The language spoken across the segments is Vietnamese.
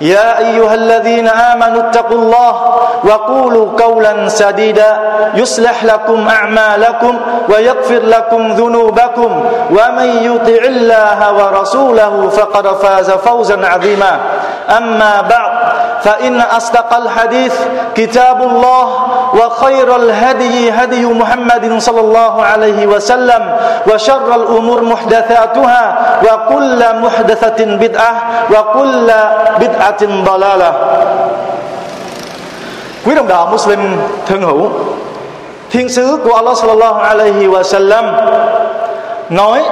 يا أيها الذين آمنوا اتقوا الله وقولوا قولا سديدا يصلح لكم أعمالكم ويغفر لكم ذنوبكم ومن يطع الله ورسوله فقد فاز فوزا عظيما. أما بعد فإن أصدق الحديث كتاب الله وخير الهدي هدي محمد صلى الله عليه وسلم وشر الأمور محدثاتها وكل محدثة بدعة وكل بدعة ضلالة. Quý đồng đạo Muslim thân hữu Thiên sứ của Allah sallallahu alaihi wa sallam Nói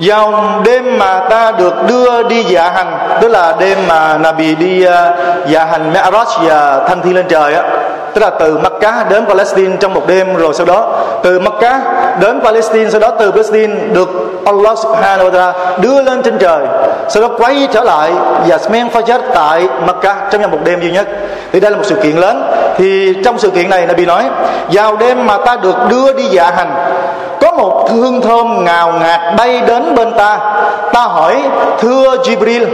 vào đêm mà ta được đưa đi dạ hành, tức là đêm mà Nabi đi à, dạ hành Mi'raj và thanh thiên lên trời á, tức là từ Mecca đến Palestine trong một đêm, rồi sau đó từ Mecca đến Palestine, sau đó từ Palestine được Allah Subhanahu wa Taala đưa lên trên trời, sau đó quay trở lại Yasmin Fajr tại Mecca trong một đêm duy nhất. Thì đây là một sự kiện lớn. Thì trong sự kiện này Nabi nói, vào đêm mà ta được đưa đi dạ hành một hương thơm ngào ngạt bay đến bên ta. Ta hỏi, thưa Jibril,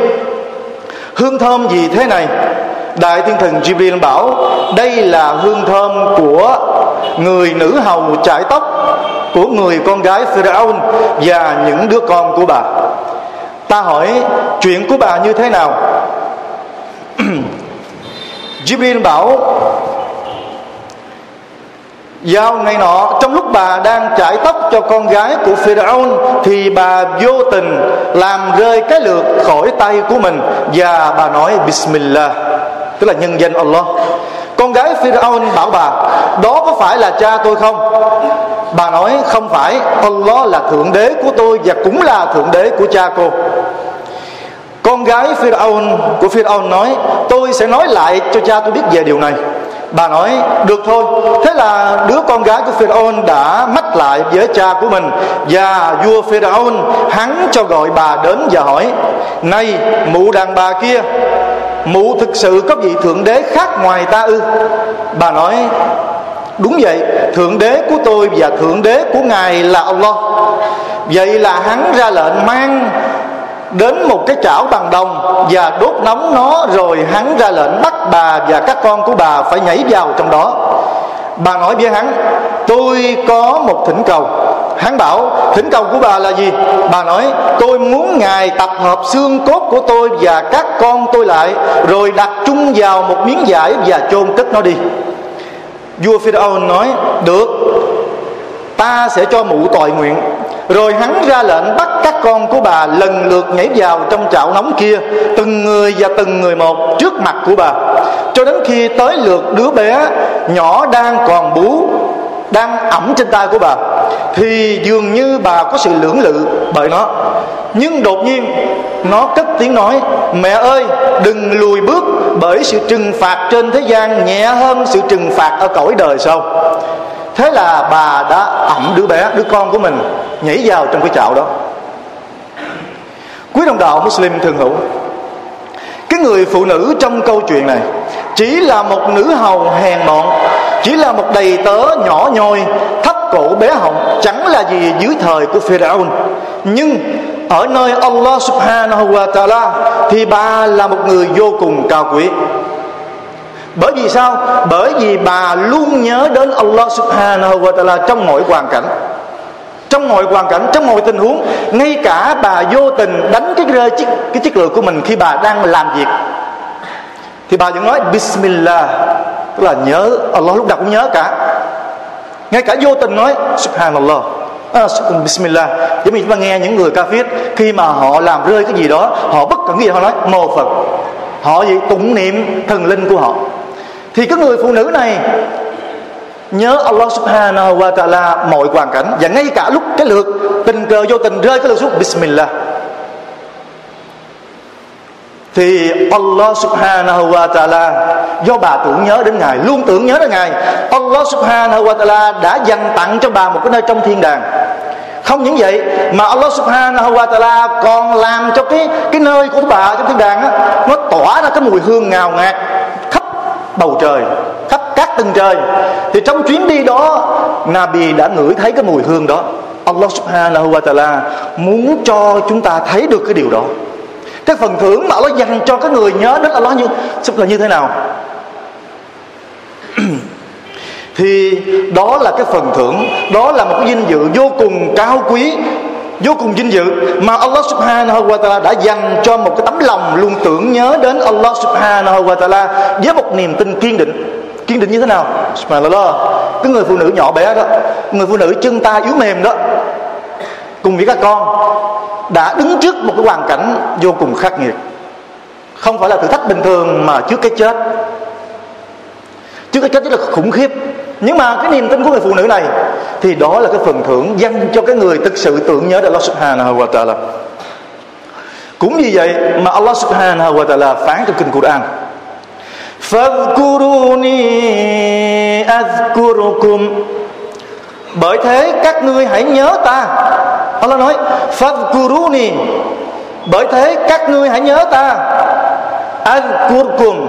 hương thơm gì thế này? Đại thiên thần Jibril bảo, đây là hương thơm của người nữ hầu trải tóc, của người con gái Pharaoh và những đứa con của bà. Ta hỏi, chuyện của bà như thế nào? Jibril bảo vào ngày nọ. Trong lúc bà đang chải tóc cho con gái của Pharaoh thì bà vô tình làm rơi cái lược khỏi tay của mình. Và bà nói, Bismillah. Tức là nhân danh Allah. Con gái Pharaoh bảo bà, đó có phải là cha tôi không? Bà nói, không phải. Allah là thượng đế của tôi và cũng là thượng đế của cha cô. Con gái Pharaoh của Pharaoh nói, tôi sẽ nói lại cho cha tôi biết về điều này bà nói, được thôi. Thế là đứa con gái của Pharaoh đã mách lại với cha của mình và vua Pharaoh hắn cho gọi bà đến và hỏi, này, mụ đàn bà kia, mụ thực sự có vị thượng đế khác ngoài ta ư? Bà nói, đúng vậy, thượng đế của tôi và thượng đế của ngài là Allah. Vậy là hắn ra lệnh mang đến một cái chảo bằng đồng và đốt nóng nó rồi hắn ra lệnh bắt bà và các con của bà phải nhảy vào trong đó. Bà nói với hắn, tôi có một thỉnh cầu. Hắn bảo, thỉnh cầu của bà là gì? Bà nói, tôi muốn ngài tập hợp xương cốt của tôi và các con tôi lại, rồi đặt chung vào một miếng vải và chôn cất nó đi. Vua Pharaoh nói, được, ta sẽ cho mụ tội nguyện rồi hắn ra lệnh bắt các con của bà lần lượt nhảy vào trong chảo nóng kia, từng người và từng người một trước mặt của bà. Cho đến khi tới lượt đứa bé nhỏ đang còn bú, đang ẩm trên tay của bà, thì dường như bà có sự lưỡng lự bởi nó. Nhưng đột nhiên, nó cất tiếng nói, mẹ ơi, đừng lùi bước bởi sự trừng phạt trên thế gian nhẹ hơn sự trừng phạt ở cõi đời sau thế là bà đã ẩm đứa bé, đứa con của mình, nhảy vào trong cái chảo đó. Quý đồng đạo muslim thường hữu, cái người phụ nữ trong câu chuyện này chỉ là một nữ hầu hèn mọn, chỉ là một đầy tớ nhỏ nhoi, thấp cổ bé họng, chẳng là gì dưới thời của Pharaoh. Nhưng ở nơi Allah subhanahu wa ta'ala thì bà là một người vô cùng cao quý bởi vì sao? Bởi vì bà luôn nhớ đến Allah subhanahu wa ta'ala trong mọi hoàn cảnh. Trong mọi hoàn cảnh trong mọi tình huống ngay cả bà vô tình đánh cái rơi chiếc cái chiếc lược của mình khi bà đang làm việc. Thì bà vẫn nói Bismillah. Tức là nhớ Allah lúc nào cũng nhớ cả. Ngay cả vô tình nói subhanallah. À, bismillah. Giống như chúng ta nghe những người ca khi mà họ làm rơi cái gì đó họ bất cẩn gì họ nói mô phật. Họ gì? Tụng niệm thần linh của họ thì cái người phụ nữ này nhớ Allah subhanahu wa ta'ala mọi hoàn cảnh và ngay cả lúc cái lượt tình cờ vô tình rơi cái lượt xuống, bismillah. Thì Allah subhanahu wa ta'ala, do bà tưởng nhớ đến ngài, luôn tưởng nhớ đến ngài, Allah subhanahu wa ta'ala đã dành tặng cho bà một cái nơi trong thiên đàng. Không những vậy, mà Allah subhanahu wa ta'ala còn làm cho cái cái nơi của bà trong thiên đàng á, nó tỏa ra cái mùi hương ngào ngạt bầu trời, khắp các tầng trời. Thì trong chuyến đi đó, Nabi đã ngửi thấy cái mùi hương đó. Allah subhanahu wa ta'ala muốn cho chúng ta thấy được cái điều đó. Cái phần thưởng mà Allah dành cho cái người nhớ đến Allah như là như thế nào? Thì đó là cái phần thưởng, đó là một cái dinh dự vô cùng cao quý vô cùng vinh dự mà Allah subhanahu wa ta'ala đã dành cho một cái tấm lòng luôn tưởng nhớ đến Allah subhanahu wa ta'ala với một niềm tin kiên định. Kiên định như thế nào? Subhanallah. Cái người phụ nữ nhỏ bé đó, người phụ nữ chân ta yếu mềm đó, cùng với các con, đã đứng trước một cái hoàn cảnh vô cùng khắc nghiệt. Không phải là thử thách bình thường mà trước cái chết. Trước cái chết rất là khủng khiếp nhưng mà cái niềm tin của người phụ nữ này thì đó là cái phần thưởng dành cho cái người thực sự tưởng nhớ Allah subhanahu wa ta'ala. Cũng như vậy mà Allah subhanahu wa ta'ala phán trong kinh Quran Fadkuruni azkurukum. Bởi thế các ngươi hãy nhớ ta. Allah nói Fadkuruni Bởi thế các ngươi hãy nhớ ta Azkurkum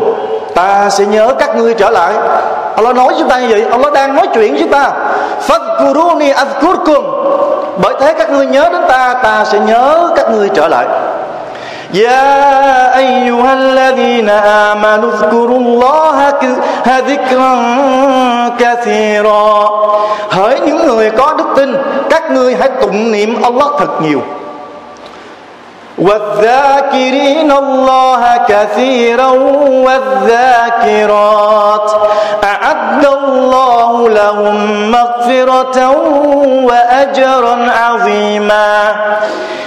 Ta sẽ nhớ các ngươi trở lại Allah nói với chúng ta như vậy Allah đang nói chuyện với chúng ta Fadhkuruni azkurkum Bởi thế các ngươi nhớ đến ta Ta sẽ nhớ các ngươi trở lại يا أيها الذين آمنوا اذكروا الله ذكرا كثيرا Hỡi những người có đức tin Các ngươi hãy tụng niệm Allah thật nhiều والذاكرين الله كثيرا والذاكرات أعد الله لهم مغفرة وأجرا عظيما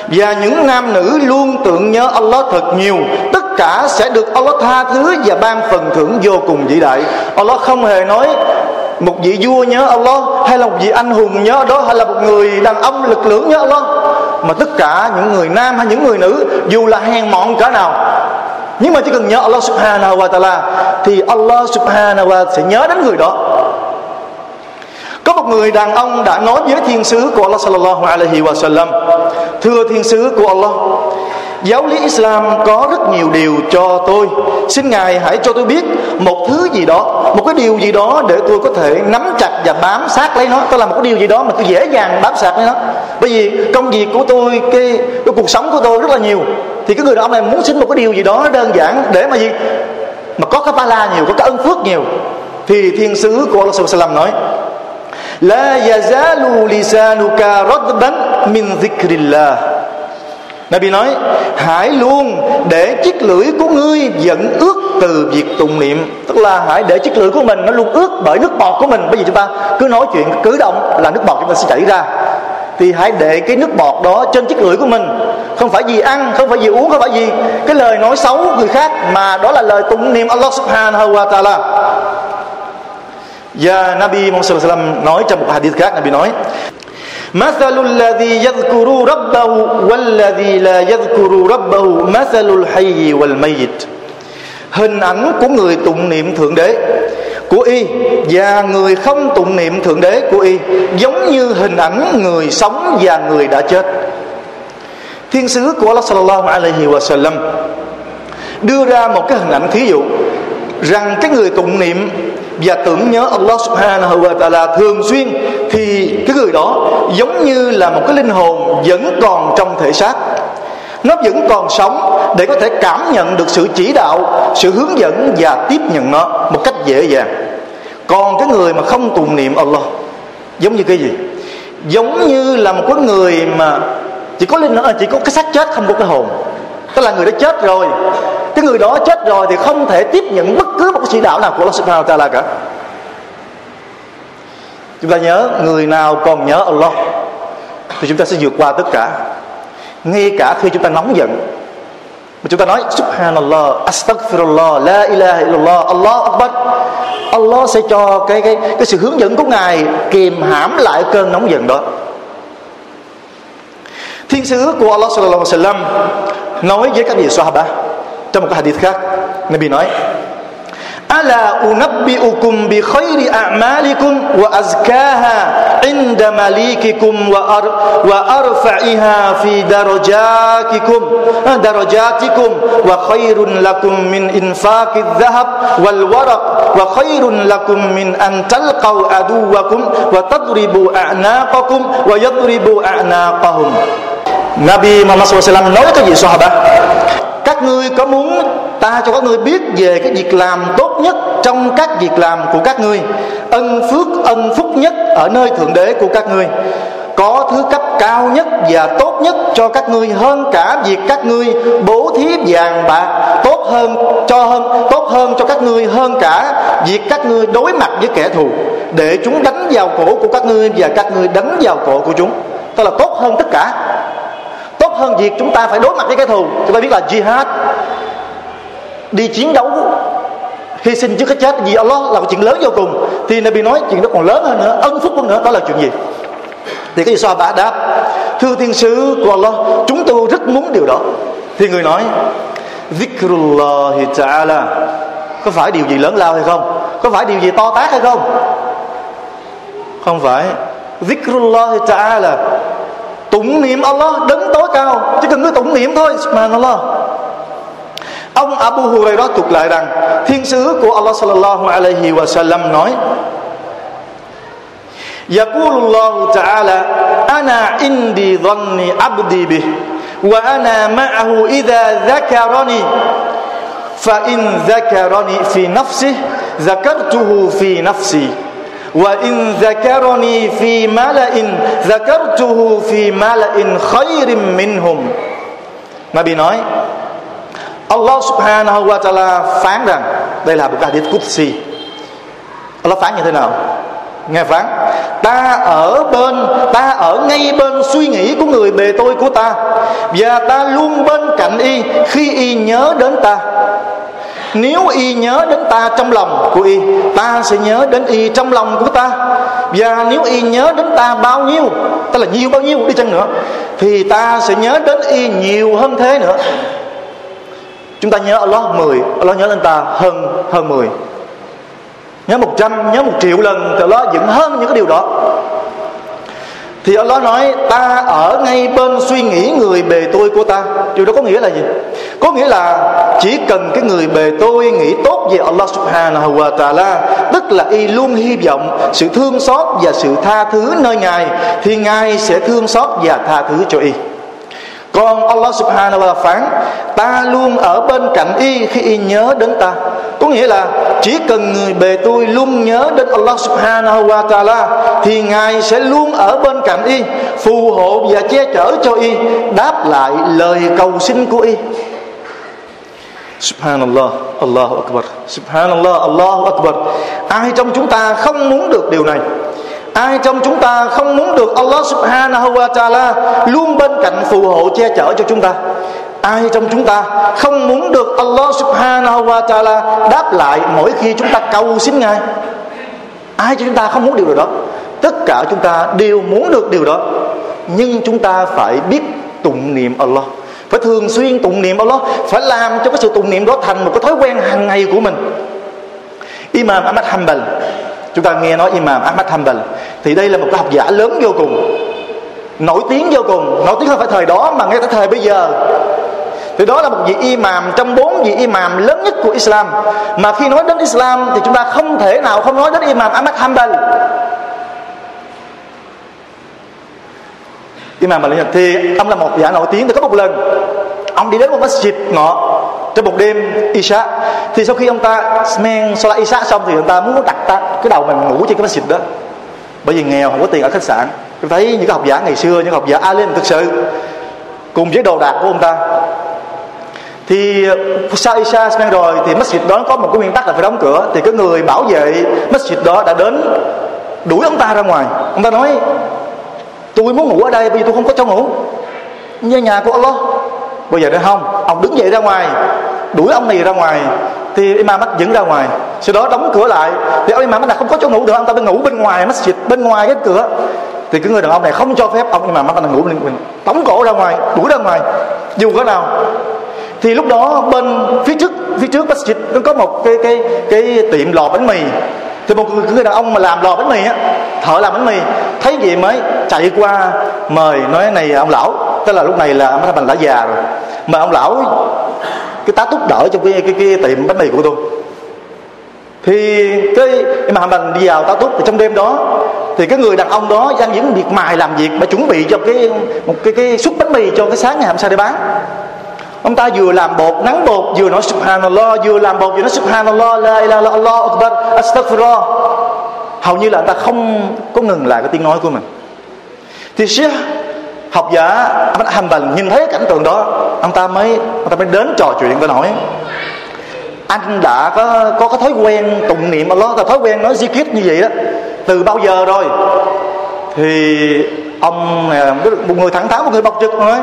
và những nam nữ luôn tưởng nhớ Allah thật nhiều tất cả sẽ được Allah tha thứ và ban phần thưởng vô cùng vĩ đại Allah không hề nói một vị vua nhớ Allah hay là một vị anh hùng nhớ đó hay là một người đàn ông lực lưỡng nhớ Allah mà tất cả những người nam hay những người nữ, dù là hèn mọn cỡ nào, nhưng mà chỉ cần nhớ Allah subhanahu wa ta'ala, thì Allah subhanahu wa ta'ala sẽ nhớ đến người đó. Có một người đàn ông đã nói với thiên sứ của Allah sallallahu alaihi wa sallam thưa thiên sứ của Allah giáo lý Islam có rất nhiều điều cho tôi. Xin ngài hãy cho tôi biết một thứ gì đó một cái điều gì đó để tôi có thể nắm chặt và bám sát lấy nó. Tôi làm một cái điều gì đó mà tôi dễ dàng bám sát lấy nó. Bởi vì công việc của tôi cái, cái cuộc sống của tôi rất là nhiều. Thì cái người đàn ông này muốn xin một cái điều gì đó đơn giản để mà gì? Mà có cái ba la nhiều có cái ân phước nhiều. Thì thiên sứ của Allah sallallahu nói la yazalu lisanuka radban min dhikrillah Nabi nói Hãy luôn để chiếc lưỡi của ngươi dẫn ướt từ việc tụng niệm. Tức là hãy để chiếc lưỡi của mình nó luôn ướt bởi nước bọt của mình. Bởi vì chúng ta cứ nói chuyện cử động là nước bọt chúng ta sẽ chảy ra. Thì hãy để cái nước bọt đó trên chiếc lưỡi của mình. Không phải gì ăn, không phải gì uống, không phải gì Cái lời nói xấu người khác Mà đó là lời tụng niệm Allah subhanahu wa ta'ala. Và Nabi Muhammad nói trong một hadith khác Nabi nói مثل الذي يذكر ربه والذي لا يذكر ربه مثل الحي والميت hình ảnh của người tụng niệm thượng đế của y và người không tụng niệm thượng đế của y giống như hình ảnh người sống và người đã chết thiên sứ của Allah sallallahu alaihi wa sallam đưa ra một cái hình ảnh thí dụ rằng cái người tụng niệm và tưởng nhớ Allah subhanahu wa ta'ala thường xuyên, thì cái người đó giống như là một cái linh hồn vẫn còn trong thể xác. Nó vẫn còn sống để có thể cảm nhận được sự chỉ đạo, sự hướng dẫn và tiếp nhận nó một cách dễ dàng. Còn cái người mà không tụng niệm Allah, giống như cái gì? Giống như là một cái người mà chỉ có linh à, chỉ có cái xác chết, không có cái hồn tức là người đã chết rồi. Cái người đó chết rồi thì không thể tiếp nhận bất cứ một cái chỉ đạo nào của Allah Subhanahu wa Taala cả. Chúng ta nhớ, người nào còn nhớ Allah thì chúng ta sẽ vượt qua tất cả. Ngay cả khi chúng ta nóng giận. Mà chúng ta nói, subhanallah, astaghfirullah, la ilaha illallah allah akbar. Allah sẽ cho cái cái cái sự hướng dẫn của ngài kìm hãm lại cơn nóng giận đó. Thiên sứ của allah sallallahu alaihi wasallam nói với các vị sahaba trong một cái hadith khác Nabi nói ألا أنبئكم بخير أعمالكم وأزكاها عند مليككم وأر وأرفعها في درجاتكم درجاتكم وخير لكم من إنفاق الذهب والورق وخير لكم من أن تلقوا عدوكم وتضربوا أعناقكم ويضربوا أعناقهم Nabi Muhammad SAW nói với các vị Sahaba, các ngươi có muốn ta cho các ngươi biết về cái việc làm tốt nhất trong các việc làm của các ngươi, ân phước, ân phúc nhất ở nơi thượng đế của các ngươi, có thứ cấp cao nhất và tốt nhất cho các ngươi hơn cả việc các ngươi bố thí vàng bạc, tốt hơn, cho hơn, tốt hơn cho các ngươi hơn cả việc các ngươi đối mặt với kẻ thù, để chúng đánh vào cổ của các ngươi và các ngươi đánh vào cổ của chúng, tức là tốt hơn tất cả hơn việc chúng ta phải đối mặt với kẻ thù. Chúng ta biết là jihad, đi chiến đấu, hy sinh trước cái chết vì Allah là một chuyện lớn vô cùng. Thì Nabi nói chuyện đó còn lớn hơn nữa, ân phúc hơn nữa, đó là chuyện gì? Thì cái gì sao bà đáp, thưa thiên sứ của Allah, chúng tôi rất muốn điều đó. Thì người nói, Zikrullahi ta'ala. Có phải điều gì lớn lao hay không? Có phải điều gì to tát hay không? Không phải. Zikrullahi ta'ala Tụng niệm Allah đấng tối cao Chỉ cần cứ tụng niệm thôi Subhanallah Ông Abu Hurairah thuật lại rằng Thiên sứ của Allah sallallahu alaihi wa sallam nói يقول الله تعالى أنا عندي ظن عبدي به وأنا معه إذا ذكرني فإن ذكرني في نفسه ذكرته في نفسي وإن ذكرني في ملأ ذكرته في ملأ خير منهم Nabi nói Allah subhanahu wa ta'ala phán rằng đây là một cái hadith Qudsi Allah phán như thế nào nghe phán ta ở bên ta ở ngay bên suy nghĩ của người bề tôi của ta và ta luôn bên cạnh y khi y nhớ đến ta nếu y nhớ đến ta trong lòng của y, ta sẽ nhớ đến y trong lòng của ta. Và nếu y nhớ đến ta bao nhiêu tức là nhiều bao nhiêu đi chăng nữa, thì ta sẽ nhớ đến y nhiều hơn thế nữa. Chúng ta nhớ Allah 10 Allah nhớ đến ta hơn hơn 10 nhớ 100 nhớ một triệu lần, thì Allah vẫn hơn những cái điều đó thì Allah nói, ta ở ngay bên suy nghĩ người bề tôi của ta. Điều đó có nghĩa là gì? Có nghĩa là chỉ cần cái người bề tôi nghĩ tốt về Allah subhanahu wa ta'ala, tức là y luôn hy vọng sự thương xót và sự tha thứ nơi ngài, thì ngài sẽ thương xót và tha thứ cho y. Còn Allah subhanahu wa ta'ala phán ta luôn ở bên cạnh y khi y nhớ đến ta. Có nghĩa là chỉ cần người bề tôi luôn nhớ đến Allah subhanahu wa ta'ala thì ngài sẽ luôn ở bên cạnh y phù hộ và che chở cho y đáp lại lời cầu xin của y. Subhanallah, Allahu Akbar. Subhanallah, Allahu Akbar. Ai trong chúng ta không muốn được điều này? Ai trong chúng ta không muốn được Allah subhanahu wa ta'ala Luôn bên cạnh phù hộ che chở cho chúng ta? Ai trong chúng ta không muốn được Allah subhanahu wa ta'ala Đáp lại mỗi khi chúng ta cầu xin Ngài? Ai trong chúng ta không muốn điều đó? Tất cả chúng ta đều muốn được điều đó. Nhưng chúng ta phải biết tụng niệm Allah. Phải thường xuyên tụng niệm Allah. Phải làm cho cái sự tụng niệm đó thành một cái thói quen hàng ngày của mình. Imam Ahmad Hanbal, chúng ta nghe nói Imam Ahmad Hanbal, thì đây là một cái học giả lớn vô cùng, nổi tiếng vô cùng. Nổi tiếng không phải thời đó mà ngay tới thời bây giờ thì đó là một vị imam trong bốn vị imam lớn nhất của Islam. Mà khi nói đến Islam thì chúng ta không thể nào không nói đến imam Ahmad Hanbal. Imam Malik thì ông là một giả nổi tiếng thì có một lần ông đi đến một masjid ngọ trong một đêm Isha. Thì sau khi ông ta men Salat Isha xong thì ông ta muốn đặt ta, cái đầu mình ngủ trên cái masjid đó. Bởi vì nghèo không có tiền ở khách sạn. Tôi thấy những cái học giả ngày xưa những học giả alim thực sự cùng với đồ đạc của ông ta thì ờ, sau Isha sang rồi thì masjid đó có một cái nguyên tắc là phải đóng cửa. Thì cái người bảo vệ masjid đó đã đến, đuổi ông ta ra ngoài. Ông ta nói, tôi muốn ngủ ở đây bây giờ tôi không có chỗ ngủ. Như nhà của Allah. Bây giờ đây không, ông đứng dậy ra ngoài, đuổi ông này ra ngoài. Thì imam mắt dẫn ra ngoài. Sau đó đóng cửa lại. Thì ông imam mắt là không có chỗ ngủ được ông ta phải ngủ bên ngoài, masjid bên ngoài cái cửa. Thì cái người đàn ông này không cho phép ông imam mắt là ngủ bên mình tống cổ ra ngoài, đuổi ra ngoài. Dù có nào thì lúc đó bên phía trước phía trước masjid nó có một cái cái cái tiệm lò bánh mì. Thì một người đàn ông mà làm lò bánh mì á thợ làm bánh mì thấy gì mới chạy qua mời nói này ông lão tức là lúc này là ông thành đã già rồi mà ông lão cái tá túc đỡ trong cái, cái, cái tiệm bánh mì của tôi. Thì cái mà mình đi vào tá túc thì trong đêm đó thì cái người đàn ông đó đang những việc mài làm việc mà chuẩn bị cho cái một cái cái suất bánh mì cho cái sáng ngày hôm sau để bán ông ta vừa làm bột, nắng bột, vừa nói subhanallah, vừa làm bột, vừa nói subhanallah, la ilaha illallah akbar, astaghfirullah. Hầu như là anh ta không có ngừng lại cái tiếng nói của mình. Thì Sheikh, học giả Ahmad Hanbal nhìn thấy cảnh tượng đó, ông ta mới, ông ta mới đến trò chuyện và nói, anh đã có có cái thói quen tụng niệm Allah ta thói quen nói zikir như vậy đó. Từ bao giờ rồi? Thì ông à, một người thẳng thắn, một người bộc trực nói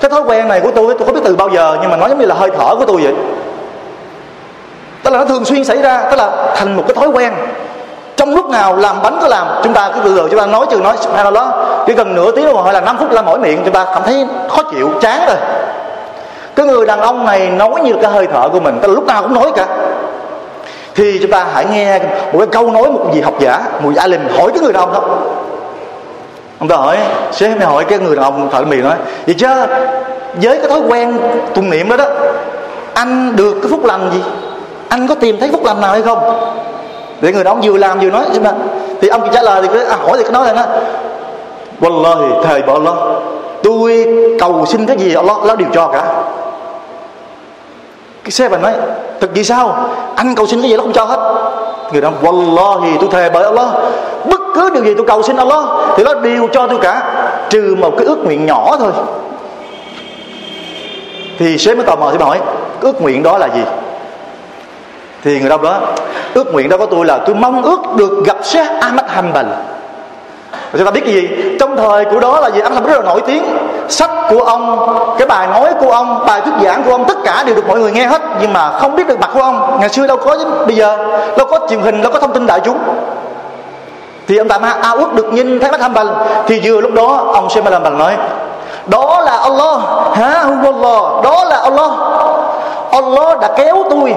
cái thói quen này của tôi tôi không biết từ bao giờ, nhưng mà nói giống như là hơi thở của tôi vậy. Tức là nó thường xuyên xảy ra, tức là thành một cái thói quen. Trong lúc nào làm bánh có làm, chúng ta cứ từ từ chúng ta nói chừng nói subhanallah chỉ cần nửa tiếng đồng hồ hay là 5 phút là mỗi miệng, chúng ta cảm thấy khó chịu, chán rồi. Cái người đàn ông này nói như cái hơi thở của mình, tức là lúc nào cũng nói cả. Thì chúng ta hãy nghe một cái câu nói một gì học giả, một vị alim hỏi cái người đàn ông đó ông ta hỏi sếp mới hỏi cái người đàn ông thợ mì nói vậy chứ với cái thói quen tụng niệm đó đó anh được cái phúc lành gì? Anh có tìm thấy phúc lành nào hay không? Để người đó ông vừa làm vừa nói mà thì ông trả lời thì cứ à, hỏi thì cứ nói là nó Wallahi thầy bỏ Allah tôi cầu xin cái gì Allah Allah đều cho cả. Cái xe bà nói thật gì sao? Anh cầu xin cái gì nó không cho hết. Người đó Wallahi tôi thề bởi Allah bất cứ điều gì tôi cầu xin Allah, thì nó đều cho tôi cả, trừ một cái ước nguyện nhỏ thôi. Thì sếp mới tò mò thì hỏi ước nguyện đó là gì? Thì người đâu đó, ước nguyện đó của tôi là tôi mong ước được gặp sếp Ahmad Hanbal. Chúng ta biết cái gì? Trong thời của đó là gì? Ahmad rất là nổi tiếng. Sách của ông, cái bài nói của ông, bài thuyết giảng của ông, tất cả đều được mọi người nghe hết, nhưng mà không biết được mặt của ông. Ngày xưa đâu có, bây giờ, đâu có truyền hình, đâu có thông tin đại chúng thì ông ta ao ước được nhìn thấy mắt Hanbal thì vừa lúc đó ông Sema làm bằng nói, đó là Allah, ha Allah đó là Allah. Allah đã kéo tôi,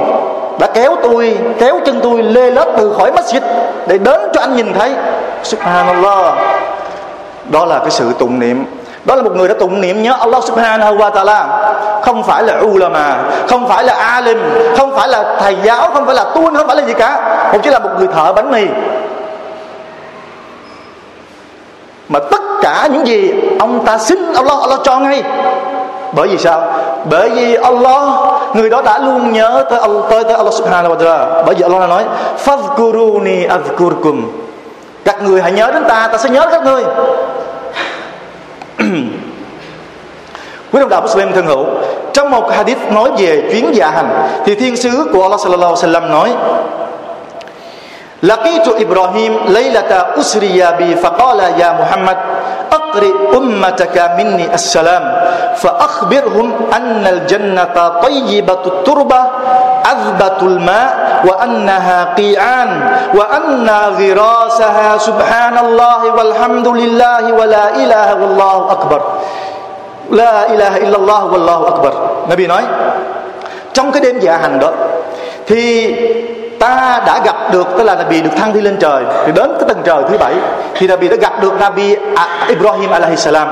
đã kéo tôi, kéo chân tôi lê lết từ khỏi masjid để đến cho anh nhìn thấy. Subhanallah. Đó là cái sự tụng niệm. Đó là một người đã tụng niệm nhớ Allah subhanahu wa ta'ala. Không phải là ulama, không phải là alim, không phải là thầy giáo, không phải là tuôn không phải là gì cả. Một chỉ là một người thợ bánh mì mà tất cả những gì ông ta xin Allah Allah cho ngay. Bởi vì sao? Bởi vì Allah người đó đã luôn nhớ tới Allah tới, tới Allah subhanahu wa ta'ala. Bởi vì Allah đã nói fadhkuruni adhkurkum. Các người hãy nhớ đến ta ta sẽ nhớ các ngươi quý đồng đạo Muslim thân hữu trong một hadith nói về chuyến dạ hành thì thiên sứ của Allah sallallahu alaihi wasallam nói لقيت إبراهيم ليلة أسري بي فقال يا محمد أقرئ أمتك مني السلام فأخبرهم أن الجنة طيبة التربة عذبة الماء وأنها قيعان وأن غراسها سبحان الله والحمد لله ولا إله والله أكبر. لا إله إلا الله والله أكبر. Nabi nói trong cái đêm dạ hành đó thì ta đã gặp được, tức là Nabi được thăng đi lên trời thì đến cái tầng trời thứ bảy. Thì Nabi đã gặp được Nabi à, Ibrahim alaihi salam.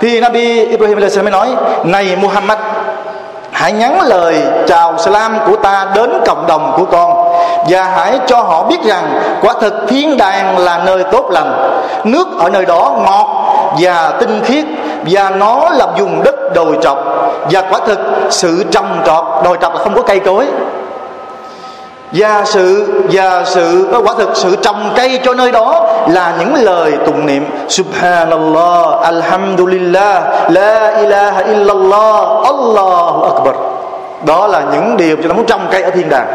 Thì Nabi Ibrahim alaihi salam mới nói, này Muhammad, hãy nhắn lời chào salam của ta đến cộng đồng của con, và hãy cho họ biết rằng quả thực thiên đàng là nơi tốt lành, nước ở nơi đó ngọt và tinh khiết, và nó là dùng đất đồi trọc, và quả thực sự trồng trọt. Đồi trọc là không có cây cối và sự và sự quả thực sự trồng cây cho nơi đó là những lời tụng niệm. Subhanallah, alhamdulillah, la ilaha illallah, allahu akbar. Đó là những điều chúng ta muốn trồng cây ở thiên đàng.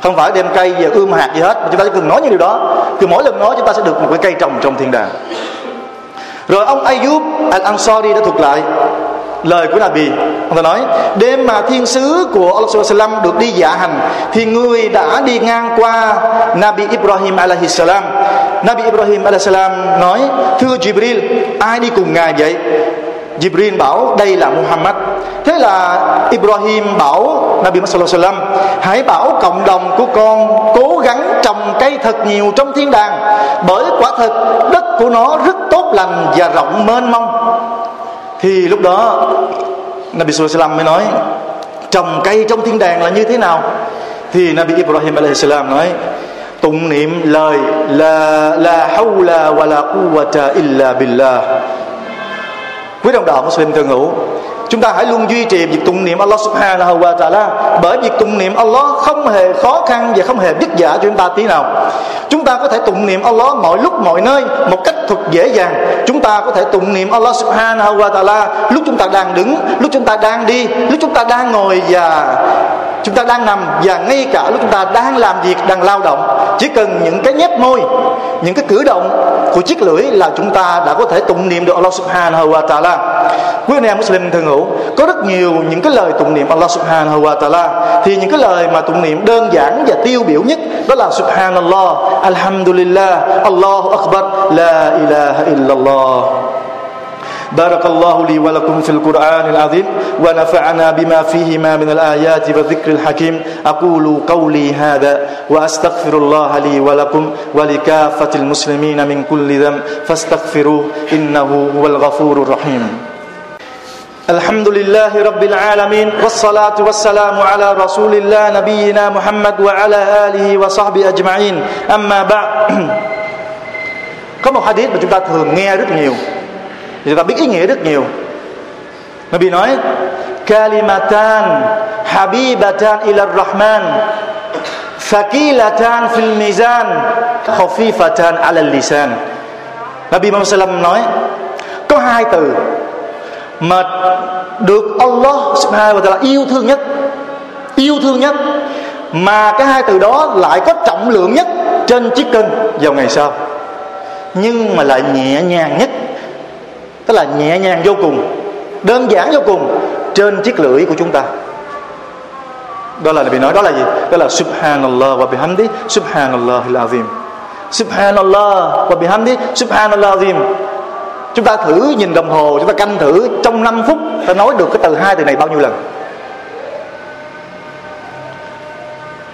Không phải đem cây về ươm hạt gì hết chúng ta chỉ cần nói những điều đó. Cứ mỗi lần nói, chúng ta sẽ được một cái cây trồng trong thiên đàng. Rồi ông Ayub al-Ansari đã thuật lại lời của Nabi. Ông ta nói, đêm mà thiên sứ của Allah Sallam được đi dạ hành, thì người đã đi ngang qua Nabi Ibrahim alaihi salam. Nabi Ibrahim alaihi salam nói, thưa Jibril, ai đi cùng ngài vậy? Jibril bảo, đây là Muhammad. Thế là Ibrahim bảo Nabi Muhammad sallam Hãy bảo cộng đồng của con Cố gắng trồng cây thật nhiều trong thiên đàng, Bởi quả thật đất của nó rất tốt lành Và rộng mênh mông. Thì lúc đó, Nabi sallam mới nói, Trồng cây trong thiên đàng là như thế nào? Thì Nabi Ibrahim salam nói, Tụng niệm lời là la hawla wa la quwwata illa billah. Quý đồng đạo Muslim thân hữu chúng ta hãy luôn duy trì việc tụng niệm Allah subhanahu wa ta'ala, bởi việc tụng niệm Allah không hề khó khăn và không hề vất vả cho chúng ta tí nào. Chúng ta có thể tụng niệm Allah mọi lúc, mọi nơi, một cách thật dễ dàng. Chúng ta có thể tụng niệm Allah subhanahu wa ta'ala lúc chúng ta đang đứng, lúc chúng ta đang đi, lúc chúng ta đang ngồi và chúng ta đang nằm và ngay cả lúc chúng ta đang làm việc, đang lao động, chỉ cần những cái nhếch môi, những cái cử động của chiếc lưỡi là chúng ta đã có thể tụng niệm được Allah subhanahu wa ta'ala. Quý anh em Muslim thường hữu, có rất nhiều những cái lời tụng niệm Allah subhanahu wa ta'ala. Thì những cái lời mà tụng niệm đơn giản và tiêu biểu nhất đó là subhanallah, alhamdulillah, Allahu akbar, la ilaha illallah. بارك الله لي ولكم في القرآن العظيم ونفعنا بما فيهما من الآيات والذكر الحكيم. أقول قولي هذا وأستغفر الله لي ولكم ولكافة المسلمين من كل ذنب. فاستغفروه إنه هو الغفور الرحيم. الحمد لله رب العالمين والصلاة والسلام على رسول الله نبينا محمد وعلى آله وصحبه أجمعين. أما بعد có một hadith mà chúng ta thường nghe rất nhiều. Chúng ta biết ý nghĩa rất nhiều. Nabi nói, kalimatan habibatan ila rahman thaqilatan fil mizan, khafifatan ala lisan. Nabi Muhammad SAW nói, có hai từ mà được Allah subhanahu wa ta'ala yêu thương nhất, yêu thương nhất, mà cái hai từ đó lại có trọng lượng nhất trên chiếc cân vào ngày sau, nhưng mà lại nhẹ nhàng nhất tức là nhẹ nhàng vô cùng, đơn giản vô cùng trên chiếc lưỡi của chúng ta. Đó là bị nói, đó là gì? Đó là subhanallah wa bihamdi subhanallah azim. Subhanallah wa bihamdi subhanallah azim. Chúng ta thử nhìn đồng hồ, chúng ta canh thử trong 5 phút ta nói được cái từ hai từ này bao nhiêu lần.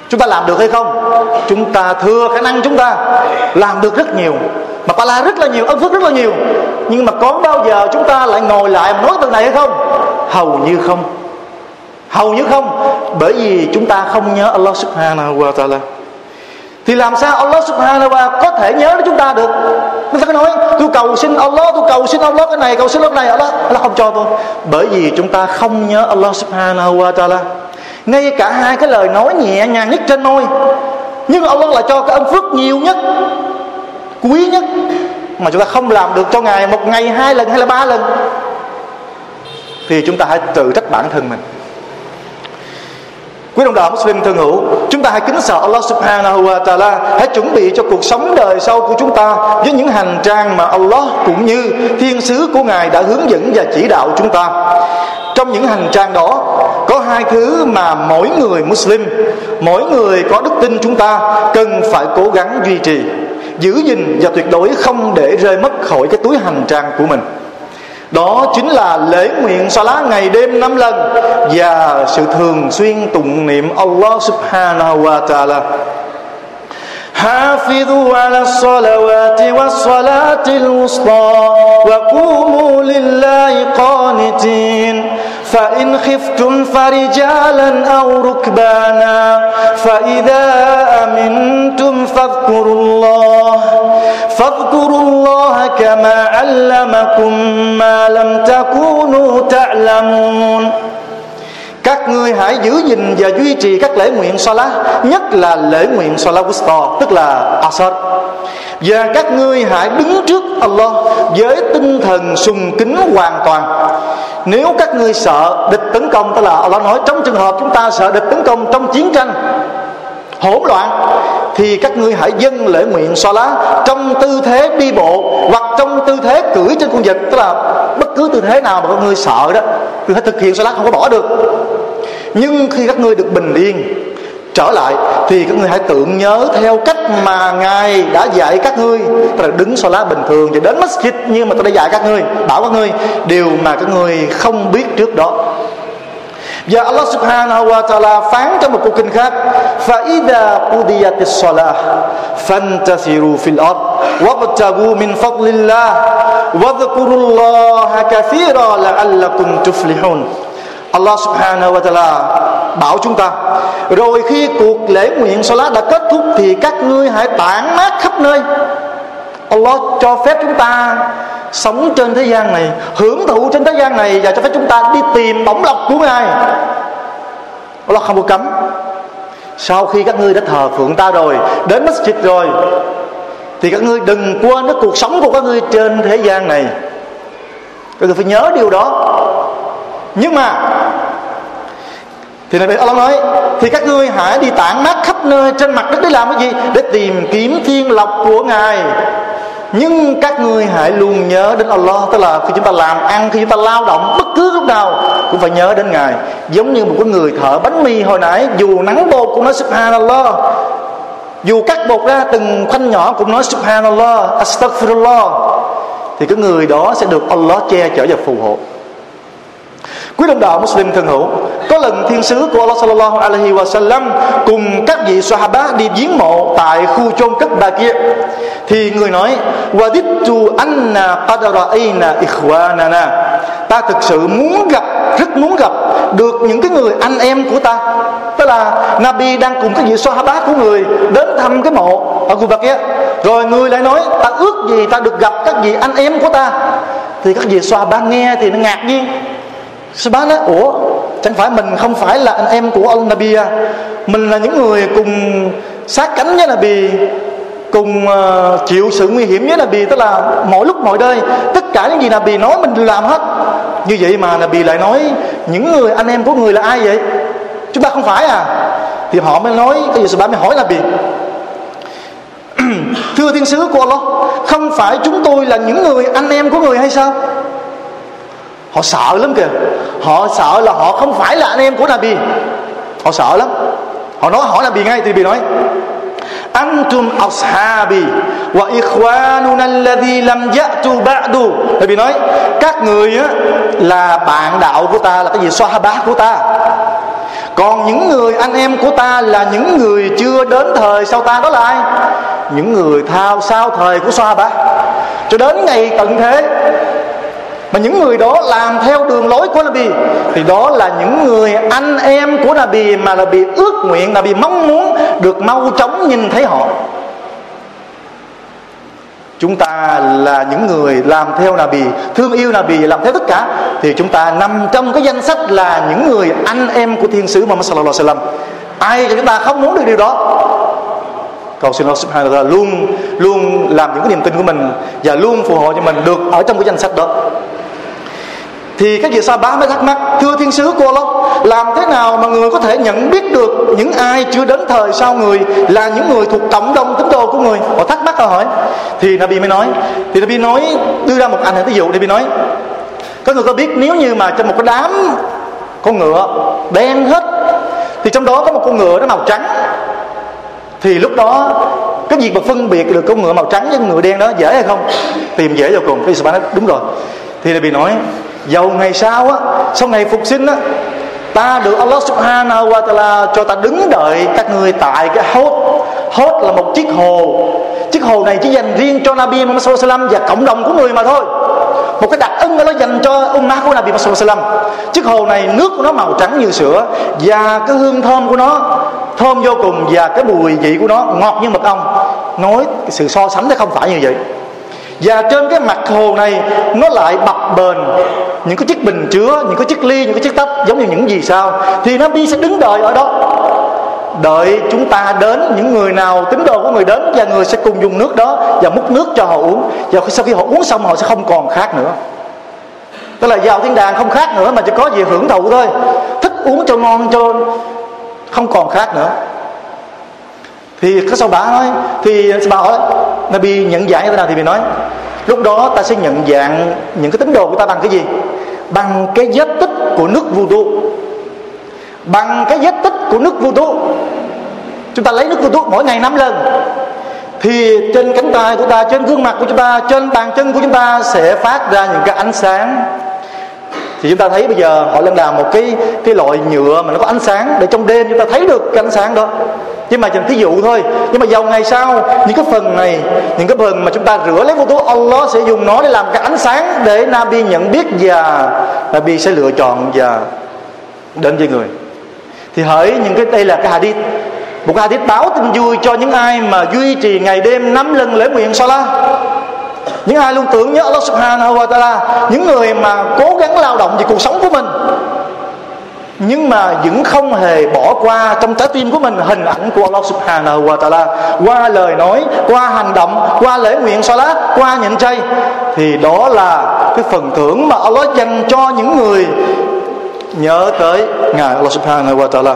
Chúng ta làm được hay không? Chúng ta thừa khả năng chúng ta làm được rất nhiều mà pala rất là nhiều ân phước rất là nhiều. Nhưng mà có bao giờ chúng ta lại ngồi lại mà nói từ này hay không? Hầu như không. Hầu như không. Bởi vì chúng ta không nhớ Allah subhanahu wa ta'ala. Thì làm sao Allah subhanahu wa có thể nhớ đến chúng ta được? Chúng ta cứ nói tôi cầu xin Allah tôi cầu xin Allah cái này cầu xin Allah cái này. Allah, Allah không cho tôi bởi vì chúng ta không nhớ Allah subhanahu wa ta'ala. Ngay cả hai cái lời nói nhẹ nhàng nhất trên môi nhưng Allah là cho cái ân phước nhiều nhất quý nhất mà chúng ta không làm được cho ngài một ngày, hai lần hay là ba lần, thì chúng ta hãy tự trách bản thân mình. Quý đồng đạo Muslim thân hữu, Chúng ta hãy kính sợ Allah subhanahu wa ta'ala, Hãy chuẩn bị cho cuộc sống đời sau của chúng ta Với những hành trang mà Allah cũng như Thiên sứ của Ngài đã hướng dẫn và chỉ đạo chúng ta. Trong những hành trang đó, Có hai thứ mà mỗi người Muslim Mỗi người có đức tin chúng ta Cần phải cố gắng duy trì Giữ gìn và tuyệt đối không để rơi mất khỏi cái túi hành trang của mình đó chính là lễ nguyện lá ngày đêm năm lần và sự thường xuyên tụng niệm Allah subhanahu wa ta'ala حافظوا على الصلوات والصلاة الوسطى وقوموا لله قانتين فإن خفتم فرجالا أو ركبانا فإذا أمنتم فاذكروا الله فاذكروا الله كما علمكم ما لم تكونوا تعلمون các ngươi hãy giữ gìn và duy trì các lễ nguyện Salah nhất là lễ nguyện Salah Wusta tức là Asar và các ngươi hãy đứng trước Allah với tinh thần sùng kính hoàn toàn nếu các ngươi sợ địch tấn công, tức là Allah nói, trong trường hợp chúng ta sợ địch tấn công trong chiến tranh, hỗn loạn, thì các ngươi hãy dâng lễ nguyện so lá trong tư thế đi bộ hoặc trong tư thế cưỡi trên con vịt. Tức là bất cứ tư thế nào mà các ngươi sợ đó thì hãy thực hiện so lá không có bỏ được. Nhưng khi các ngươi được bình yên trở lại thì các ngươi hãy tưởng nhớ theo cách mà ngài đã dạy các ngươi tức là đứng so lá bình thường và đến masjid như mà tôi đã dạy các ngươi bảo các ngươi điều mà các ngươi không biết trước đó và Allah subhanahu wa ta'ala phán trong một câu kinh khác فَإِذَا قُضِيَتِ الصَّلَاةِ فَانْتَثِرُوا فِي الْأَرْضِ وَابْتَغُوا مِنْ فَضْلِ اللَّهِ وَاذْكُرُوا اللَّهَ كَثِيرًا لَعَلَّكُمْ تُفْلِحُونَ Allah subhanahu wa ta'ala bảo chúng ta, rồi khi cuộc lễ nguyện salat đã kết thúc thì các ngươi hãy tản mát khắp nơi. Allah cho phép chúng ta sống trên thế gian này, hưởng thụ trên thế gian này và cho phép chúng ta đi tìm bóng lọc của ngài. Allah không có cấm. Sau khi các ngươi đã thờ phượng ta rồi, đến masjid rồi, thì các ngươi đừng quên cái cuộc sống của các ngươi trên thế gian này. Các ngươi phải nhớ điều đó. Nhưng mà thì này Allah nói, thì các ngươi hãy đi tản mát khắp nơi trên mặt đất để làm cái gì? Để tìm kiếm thiên lộc của ngài. Nhưng các ngươi hãy luôn nhớ đến Allah, tức là khi chúng ta làm ăn, khi chúng ta lao động, bất cứ lúc nào cũng phải nhớ đến ngài. Giống như một cái người thợ bánh mì hồi nãy, dù nắng bột cũng nói subhanallah. Dù cắt bột ra, từng khoanh nhỏ cũng nói subhanallah, astaghfirullah. Thì cái người đó sẽ được Allah che chở và phù hộ. Quý đồng đạo Muslim thân hữu, Có lần thiên sứ của Allah sallallahu alaihi wa sallam Cùng các vị sahaba đi viếng mộ Tại khu chôn cất bà kia. Thì người nói Wadittu anna qad ra'ayna ikhwanana. Ta thực sự muốn gặp, Rất muốn gặp Được những cái người anh em của ta. Tức là Nabi đang cùng các vị sahaba của người Đến thăm cái mộ Ở khu bà kia. Rồi người lại nói, Ta ước gì ta được gặp các vị anh em của ta. Thì các vị sahaba nghe thì nó ngạc nhiên. Sahabat nói Ủa chẳng phải mình không phải là anh em của ông Nabi à? Mình là những người cùng sát cánh với Nabi Cùng uh, chịu sự nguy hiểm với Nabi Tức là mỗi lúc mọi nơi Tất cả những gì Nabi nói mình đều làm hết. Như vậy mà Nabi lại nói Những người anh em của người là ai vậy? Chúng ta không phải à? Thì họ mới nói Cái gì Sahabat mới hỏi Nabi? Thưa thiên sứ của Allah Không phải chúng tôi là những người anh em của người hay sao? Họ sợ lắm kìa. Họ sợ là họ không phải là anh em của Nabi. Họ sợ lắm. Họ nói, hỏi Nabi ngay, thì Nabi nói, antum ashabi wa ikhwanuna alladhi lam ya'tu ba'du. Nabi nói, các người á, là bạn đạo của ta, là cái gì? Sahaba của ta. Còn những người anh em của ta là những người chưa đến thời sau ta đó là ai? Những người thao, sau thời của sahaba. Cho đến ngày tận thế mà những người đó làm theo đường lối của Nabi, thì đó là những người anh em của Nabi mà Nabi ước nguyện, Nabi mong muốn được mau chóng nhìn thấy họ. Chúng ta là những người làm theo Nabi, thương yêu Nabi, làm theo tất cả, thì chúng ta nằm trong cái danh sách là những người anh em của thiên sứ Muhammad sallallahu alaihi wasallam. Ai cho chúng ta không muốn được điều đó? Cầu xin Allah subhanahu wa ta'ala luôn luôn làm những cái niềm tin của mình và luôn phù hộ cho mình được ở trong cái danh sách đó thì các vị sa bá mới thắc mắc, thưa thiên sứ cô lốc, làm thế nào mà người có thể nhận biết được những ai chưa đến thời sau người là những người thuộc cộng đồng tín đồ của người? Họ thắc mắc họ hỏi. Thì Nabi mới nói, thì Nabi nói, đưa ra một ảnh ví dụ, Nabi nói các người có biết nếu như mà trong một cái đám con ngựa đen hết, thì trong đó có một con ngựa nó màu trắng, thì lúc đó cái việc mà phân biệt được con ngựa màu trắng với con ngựa đen đó dễ hay không? Tìm dễ vô cùng. Cái nói, đúng rồi. Thì Nabi nói dầu ngày sau á, sau ngày phục sinh á, ta được Allah subhanahu wa ta'ala cho ta đứng đợi các người tại cái hốt hốt là một chiếc hồ. Chiếc hồ này chỉ dành riêng cho Nabi Muhammad sallallahu và cộng đồng của người mà thôi. Một cái đặc ân nó dành cho ummah của Nabi Muhammad sallallahu chiếc hồ này nước của nó màu trắng như sữa và cái hương thơm của nó, thơm vô cùng và cái mùi vị của nó ngọt như mật ong. Nói cái sự so sánh nó không phải như vậy và trên cái mặt hồ này, nó lại bập bền những cái chiếc bình chứa, những cái chiếc ly, những cái chiếc tách giống như những gì sao? Thì nó đi sẽ đứng đợi ở đó. Đợi chúng ta đến, những người nào tín đồ của người đến, và người sẽ cùng dùng nước đó và múc nước cho họ uống. Và sau khi họ uống xong, họ sẽ không còn khát nữa. Tức là vào thiên đàng không khác nữa, mà chỉ có gì hưởng thụ thôi. Thức uống cho ngon, cho không còn khác nữa. Thì các sao bà nói, thì bà hỏi Nabi nhận dạng như thế nào thì mình nói. Lúc đó ta sẽ nhận dạng những cái tín đồ của ta bằng cái gì? Bằng cái vết tích của nước vô tu bằng cái vết tích của nước vô tu chúng ta lấy nước vô tu mỗi ngày năm lần. Thì trên cánh tay của ta, trên gương mặt của chúng ta, trên bàn chân của chúng ta sẽ phát ra những cái ánh sáng. Thì chúng ta thấy bây giờ họ đang làm một cái cái loại nhựa mà nó có ánh sáng để trong đêm chúng ta thấy được cái ánh sáng đó nhưng mà chỉ thí dụ thôi. Nhưng mà vào ngày sau, những cái phần này, những cái phần mà chúng ta rửa lấy vô tố Allah sẽ dùng nó để làm cái ánh sáng để Nabi nhận biết và Nabi sẽ lựa chọn và đến với người. Thì hỡi những cái, đây là cái hadith. Một cái hadith báo tin vui cho những ai mà duy trì ngày đêm năm lần lễ nguyện Salah những ai luôn tưởng nhớ Allah Subhanahu wa Taala, những người mà cố gắng lao động vì cuộc sống của mình nhưng mà vẫn không hề bỏ qua trong trái tim của mình hình ảnh của Allah Subhanahu wa Taala qua lời nói, qua hành động, qua lễ nguyện salat, qua nhịn chay thì đó là cái phần thưởng mà Allah dành cho những người nhớ tới ngài Allah Subhanahu wa Taala.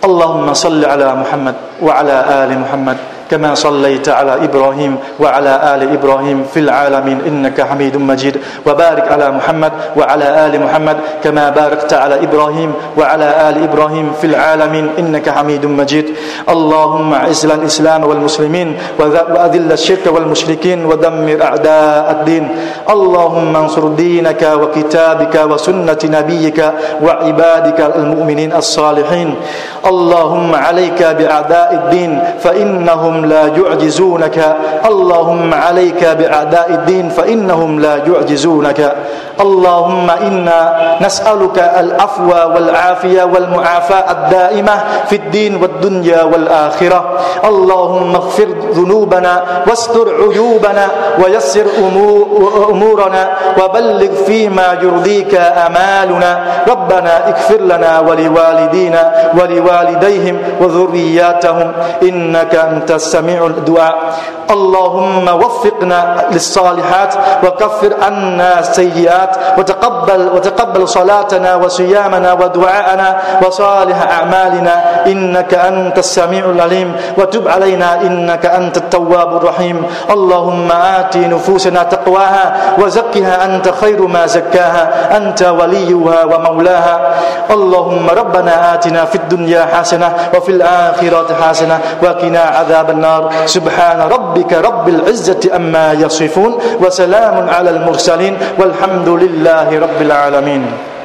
Allahumma salli ala Muhammad wa ala ali Muhammad كما صليت على إبراهيم وعلى آل إبراهيم في العالمين. إنك حميد مجيد. وبارك على محمد وعلى آل محمد كما باركت على إبراهيم وعلى آل إبراهيم في العالمين. إنك حميد مجيد. اللهم أعز الإسلام والمسلمين وأذل الشرك والمشركين ودمر أعداء الدين. اللهم انصر دينك وكتابك وسنة نبيك وعبادك المؤمنين الصالحين. اللهم عليك بأعداء الدين. فإنهم فإنهم لا يعجزونك. اللهم عليك بأعداء الدين فإنهم لا يعجزونك. اللهم إنا نسألك العفو والعافية والمعافاة الدائمة في الدين والدنيا والآخرة. اللهم اغفر ذنوبنا واستر عيوبنا ويسر أمورنا وبلغ فيما يرضيك أمالنا. ربنا اغفر لنا ولوالدينا ولوالديهم وذرياتهم. إنك أنت السميع الدعاء. اللهم وفقنا للصالحات وكفر عنا السيئات وتقبل وتقبل صلاتنا وصيامنا ودعاءنا وصالح أعمالنا. إنك أنت السميع العليم. وتب علينا إنك أنت التواب الرحيم. اللهم آت نفوسنا تقواها وزكها أنت خير ما زكاها. أنت وليها ومولاها. اللهم ربنا آتنا في الدنيا حسنة وفي الآخرة حسنة وقنا عذاب النار. سبحان ربك رب العزة أما يصفون وسلام على المرسلين والحمد لله رب العالمين.